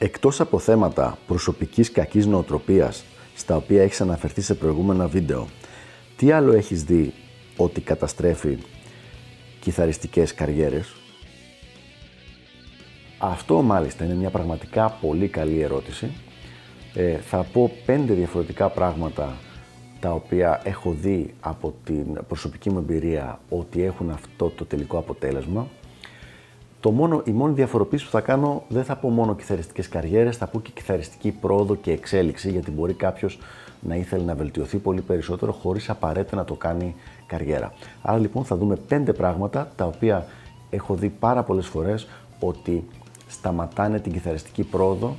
Εκτός από θέματα προσωπικής κακής νοοτροπίας, στα οποία έχεις αναφερθεί σε προηγούμενα βίντεο, τι άλλο έχεις δει ότι καταστρέφει κιθαριστικές καριέρες; Αυτό μάλιστα είναι μια πραγματικά πολύ καλή ερώτηση. Ε, θα πω πέντε διαφορετικά πράγματα τα οποία έχω δει από την προσωπική μου εμπειρία ότι έχουν αυτό το τελικό αποτέλεσμα το μόνο, η μόνη διαφοροποίηση που θα κάνω δεν θα πω μόνο κιθαριστικές καριέρες, θα πω και κιθαριστική πρόοδο και εξέλιξη, γιατί μπορεί κάποιος να ήθελε να βελτιωθεί πολύ περισσότερο χωρίς απαραίτητα να το κάνει καριέρα. Άρα λοιπόν θα δούμε πέντε πράγματα τα οποία έχω δει πάρα πολλές φορές ότι σταματάνε την κιθαριστική πρόοδο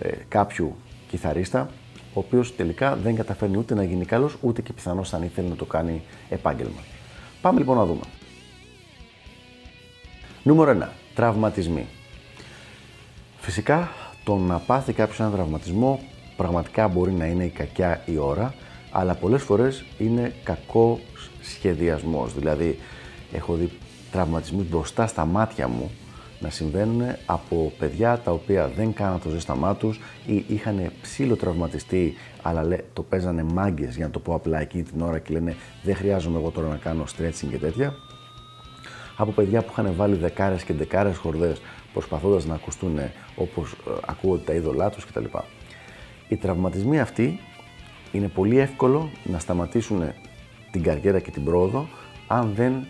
ε, κάποιου κιθαρίστα, ο οποίος τελικά δεν καταφέρνει ούτε να γίνει καλός, ούτε και πιθανώς αν ήθελε να το κάνει επάγγελμα. Πάμε λοιπόν να δούμε. Νούμερο 1. Τραυματισμοί. Φυσικά, το να πάθει κάποιος έναν τραυματισμό πραγματικά μπορεί να είναι η κακιά η ώρα, αλλά πολλές φορές είναι κακός σχεδιασμός. Δηλαδή, έχω δει τραυματισμοί μπροστά στα μάτια μου να συμβαίνουν από παιδιά τα οποία δεν κάναν το ζέσταμά τους ή είχαν ψήλο τραυματιστεί, αλλά το παίζανε μάγκες για να το πω απλά εκείνη την ώρα και λένε Δεν χρειάζομαι εγώ τώρα να κάνω stretching και τέτοια από παιδιά που είχαν βάλει δεκάρες και δεκάρες χορδές προσπαθώντας να ακουστούν όπως ε, ακούγονται τα είδωλά τους κτλ. Οι τραυματισμοί αυτοί είναι πολύ εύκολο να σταματήσουν την καριέρα και την πρόοδο αν δεν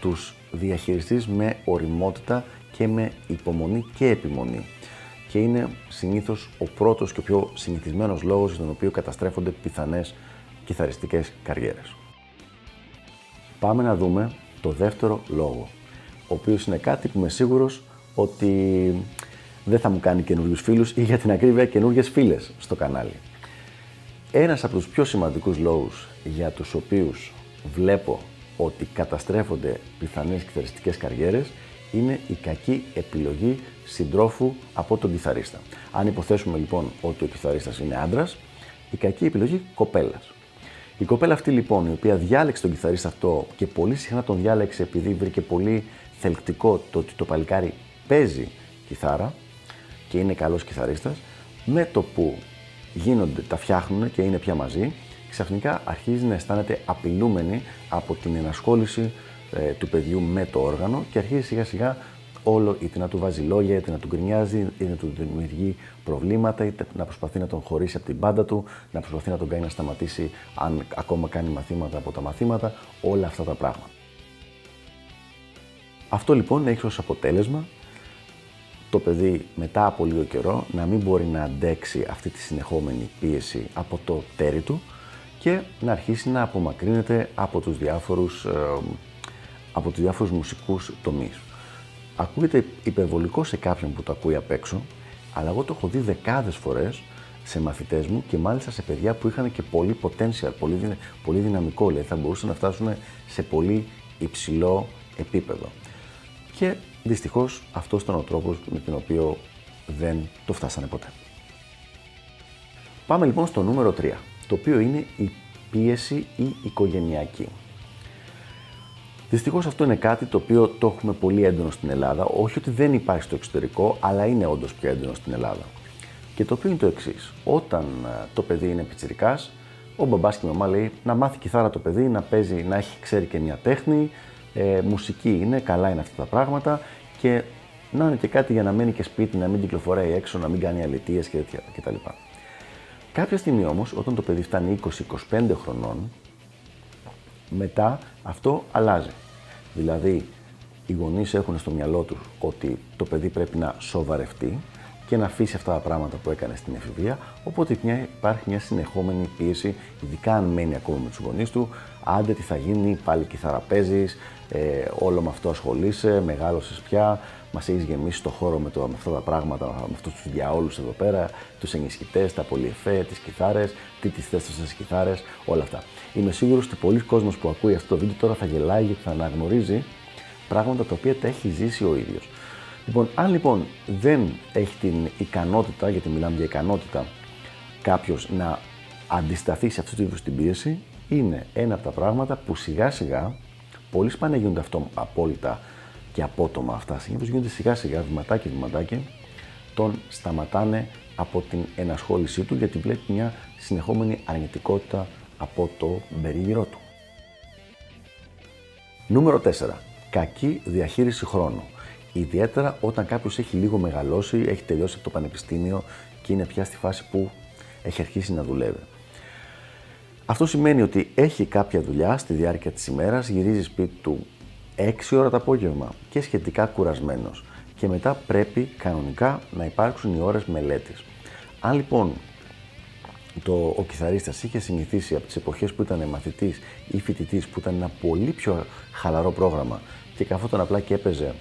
τους διαχειριστείς με οριμότητα και με υπομονή και επιμονή. Και είναι συνήθως ο πρώτος και ο πιο συνηθισμένος λόγος για τον οποίο καταστρέφονται πιθανές κιθαριστικές καριέρες. Πάμε να δούμε το δεύτερο λόγο, ο οποίος είναι κάτι που είμαι σίγουρος ότι δεν θα μου κάνει καινούριους φίλους ή για την ακρίβεια καινούριε φίλες στο κανάλι. Ένας από τους πιο σημαντικούς λόγους για τους οποίους βλέπω ότι καταστρέφονται πιθανές κιθαριστικές καριέρες είναι η κακή επιλογή συντρόφου από τον κιθαρίστα. Αν υποθέσουμε λοιπόν ότι ο κιθαρίστας είναι άντρας, η κακή επιλογή κοπέλας. Η κοπέλα αυτή λοιπόν, η οποία διάλεξε τον κιθαρίστα αυτό και πολύ συχνά τον διάλεξε επειδή βρήκε πολύ θελκτικό το ότι το παλικάρι παίζει κιθάρα και είναι καλός κιθαρίστας, με το που γίνονται, τα φτιάχνουν και είναι πια μαζί, ξαφνικά αρχίζει να αισθάνεται απειλούμενη από την ενασχόληση ε, του παιδιού με το όργανο και αρχίζει σιγά σιγά όλο είτε να του βάζει λόγια, είτε να του γκρινιάζει, είτε να του δημιουργεί προβλήματα, είτε να προσπαθεί να τον χωρίσει από την πάντα του, να προσπαθεί να τον κάνει να σταματήσει αν ακόμα κάνει μαθήματα από τα μαθήματα, όλα αυτά τα πράγματα. Αυτό λοιπόν έχει ως αποτέλεσμα το παιδί μετά από λίγο καιρό να μην μπορεί να αντέξει αυτή τη συνεχόμενη πίεση από το τέρι του και να αρχίσει να απομακρύνεται από τους διάφορους, ε, από τους διάφορους μουσικούς τομείς. Ακούγεται υπερβολικό σε κάποιον που το ακούει απ' έξω, αλλά εγώ το έχω δει δεκάδες φορές σε μαθητές μου και μάλιστα σε παιδιά που είχαν και πολύ potential, πολύ, πολύ δυναμικό, δηλαδή θα μπορούσαν να φτάσουν σε πολύ υψηλό επίπεδο. Και δυστυχώς αυτός ήταν ο τρόπος με τον οποίο δεν το φτάσανε ποτέ. Πάμε λοιπόν στο νούμερο 3, το οποίο είναι η πίεση ή οικογενειακή. Δυστυχώς αυτό είναι κάτι το οποίο το έχουμε πολύ έντονο στην Ελλάδα. Όχι ότι δεν υπάρχει στο εξωτερικό, αλλά είναι όντως πιο έντονο στην Ελλάδα. Και το οποίο είναι το εξής. Όταν ε, το παιδί είναι πιτσυρικά, ο μπαμπάς και η μαμά λέει να μάθει κιθάρα το παιδί, να παίζει, να έχει ξέρει και μια τέχνη, ε, μουσική είναι, καλά είναι αυτά τα πράγματα και να είναι και κάτι για να μένει και σπίτι, να μην κυκλοφοράει έξω, να μην κάνει αλητίες κτλ. Κάποια στιγμή όμως, όταν το παιδί φτάνει 20-25 χρονών, μετά αυτό αλλάζει. Δηλαδή, οι γονείς έχουν στο μυαλό τους ότι το παιδί πρέπει να σοβαρευτεί, και να αφήσει αυτά τα πράγματα που έκανε στην εφηβεία. Οπότε υπάρχει μια συνεχόμενη πίεση, ειδικά αν μένει ακόμα με τους γονείς του. Άντε τι θα γίνει, πάλι κιθαραπέζει, ε, όλο με αυτό ασχολείσαι, μεγάλωσες πια, μας έχεις γεμίσει το χώρο με, το, με αυτά τα πράγματα, με αυτούς τους διαόλους εδώ πέρα, τους ενισχυτές, τα πολυεφέ, τις κιθάρες, τι τις θες στι κιθάρες, όλα αυτά. Είμαι σίγουρος ότι πολλοί κόσμος που ακούει αυτό το βίντεο τώρα θα γελάει και θα αναγνωρίζει πράγματα τα οποία τα έχει ζήσει ο ίδιος. Λοιπόν, αν λοιπόν δεν έχει την ικανότητα, γιατί μιλάμε για ικανότητα, κάποιος να αντισταθεί σε αυτού του είδους την πίεση, είναι ένα από τα πράγματα που σιγά σιγά, πολύ σπάνια γίνονται αυτό απόλυτα και απότομα αυτά, συνήθως γίνονται σιγά σιγά, βηματάκι βηματάκι, τον σταματάνε από την ενασχόλησή του γιατί βλέπει μια συνεχόμενη αρνητικότητα από το περίγυρό του. Νούμερο 4. Κακή διαχείριση χρόνου. Ιδιαίτερα όταν κάποιος έχει λίγο μεγαλώσει, έχει τελειώσει από το πανεπιστήμιο και είναι πια στη φάση που έχει αρχίσει να δουλεύει. Αυτό σημαίνει ότι έχει κάποια δουλειά στη διάρκεια της ημέρας, γυρίζει σπίτι του 6 ώρα το απόγευμα και σχετικά κουρασμένος και μετά πρέπει κανονικά να υπάρξουν οι ώρες μελέτης. Αν λοιπόν το, ο κιθαρίστας είχε συνηθίσει από τις εποχές που ήταν μαθητής ή φοιτητής που ήταν ένα πολύ πιο χαλαρό πρόγραμμα και καθόταν απλά και έπαιζε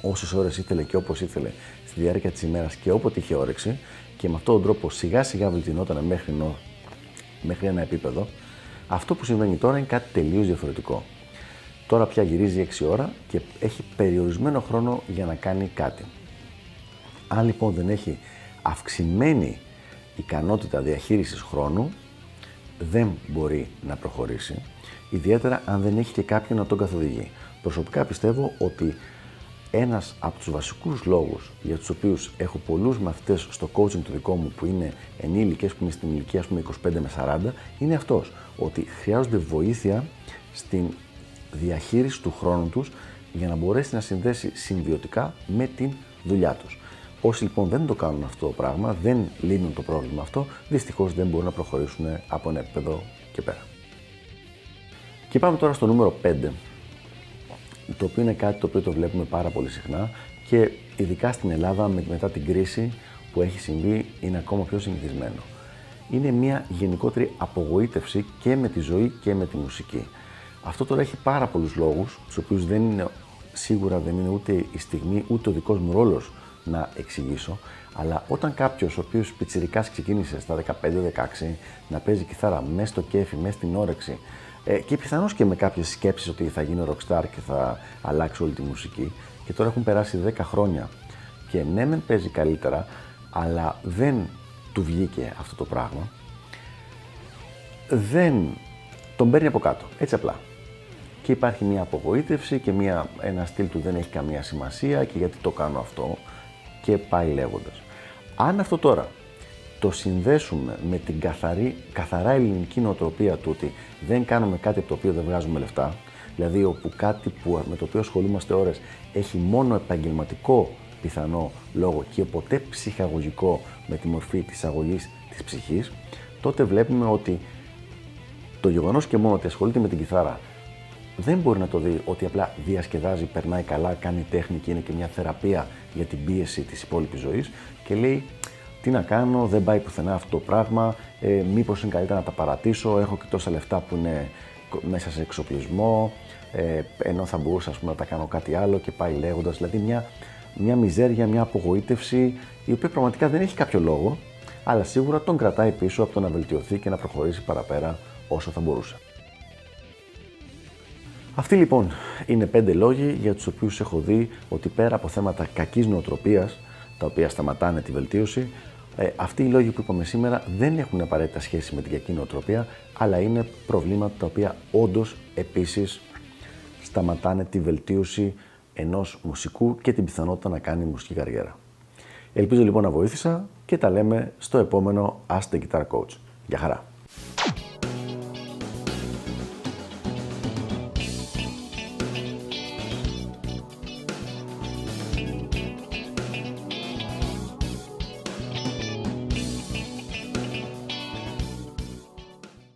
όσες ώρες ήθελε και όπως ήθελε στη διάρκεια της ημέρας και όποτε είχε όρεξη και με αυτόν τον τρόπο σιγά σιγά βελτινόταν μέχρι, νο, μέχρι ένα επίπεδο, αυτό που συμβαίνει τώρα είναι κάτι τελείως διαφορετικό. Τώρα πια γυρίζει 6 ώρα και έχει περιορισμένο χρόνο για να κάνει κάτι. Αν λοιπόν δεν έχει αυξημένη ικανότητα διαχείρισης χρόνου, δεν μπορεί να προχωρήσει, ιδιαίτερα αν δεν έχει και κάποιον να τον καθοδηγεί. Προσωπικά πιστεύω ότι ένας από τους βασικούς λόγους για τους οποίους έχω πολλούς μαθητές στο coaching του δικό μου που είναι ενήλικες, που είναι στην ηλικία πούμε 25 με 40, είναι αυτός, ότι χρειάζονται βοήθεια στην διαχείριση του χρόνου τους για να μπορέσει να συνδέσει συμβιωτικά με την δουλειά τους. Όσοι λοιπόν δεν το κάνουν αυτό το πράγμα, δεν λύνουν το πρόβλημα αυτό, δυστυχώς δεν μπορούν να προχωρήσουν από ένα επίπεδο και πέρα. Και πάμε τώρα στο νούμερο 5, το οποίο είναι κάτι το οποίο το βλέπουμε πάρα πολύ συχνά και ειδικά στην Ελλάδα μετά την κρίση που έχει συμβεί είναι ακόμα πιο συνηθισμένο. Είναι μια γενικότερη απογοήτευση και με τη ζωή και με τη μουσική. Αυτό τώρα έχει πάρα πολλούς λόγους, τους οποίους δεν είναι, σίγουρα δεν είναι ούτε η στιγμή ούτε ο δικός μου ρόλος να εξηγήσω, αλλά όταν κάποιος ο οποίος πιτσιρικάς ξεκίνησε στα 15-16 να παίζει κιθάρα μέσα στο κέφι, μέσα στην όρεξη, ε, και πιθανώς και με κάποιες σκέψεις ότι θα γίνω rockstar και θα αλλάξει όλη τη μουσική. Και τώρα έχουν περάσει 10 χρόνια και ναι, μεν παίζει καλύτερα, αλλά δεν του βγήκε αυτό το πράγμα. Δεν τον παίρνει από κάτω, έτσι απλά. Και υπάρχει μια απογοήτευση και μια, ένα στυλ του δεν έχει καμία σημασία και γιατί το κάνω αυτό και πάει λέγοντας. Αν αυτό τώρα το συνδέσουμε με την καθαρή, καθαρά ελληνική νοοτροπία του ότι δεν κάνουμε κάτι από το οποίο δεν βγάζουμε λεφτά, δηλαδή όπου κάτι που, με το οποίο ασχολούμαστε ώρες έχει μόνο επαγγελματικό πιθανό λόγο και ποτέ ψυχαγωγικό με τη μορφή της αγωγής της ψυχής, τότε βλέπουμε ότι το γεγονός και μόνο ότι ασχολείται με την κιθάρα δεν μπορεί να το δει ότι απλά διασκεδάζει, περνάει καλά, κάνει τέχνη και είναι και μια θεραπεία για την πίεση της υπόλοιπης ζωής και λέει τι να κάνω, δεν πάει πουθενά αυτό το πράγμα, ε, μήπως είναι καλύτερα να τα παρατήσω, έχω και τόσα λεφτά που είναι μέσα σε εξοπλισμό, ε, ενώ θα μπορούσα πούμε, να τα κάνω κάτι άλλο και πάει λέγοντας, δηλαδή μια, μια μιζέρια, μια απογοήτευση, η οποία πραγματικά δεν έχει κάποιο λόγο, αλλά σίγουρα τον κρατάει πίσω από το να βελτιωθεί και να προχωρήσει παραπέρα όσο θα μπορούσε. Αυτοί λοιπόν είναι πέντε λόγοι για τους οποίους έχω δει ότι πέρα από θέματα κακής νοοτροπίας, τα οποία σταματάνε τη βελτίωση, ε, αυτοί οι λόγοι που είπαμε σήμερα δεν έχουν απαραίτητα σχέση με την κακή νοοτροπία, αλλά είναι προβλήματα τα οποία όντως επίσης σταματάνε τη βελτίωση ενός μουσικού και την πιθανότητα να κάνει μουσική καριέρα. Ελπίζω λοιπόν να βοήθησα και τα λέμε στο επόμενο Ask the Guitar Coach. Γεια χαρά!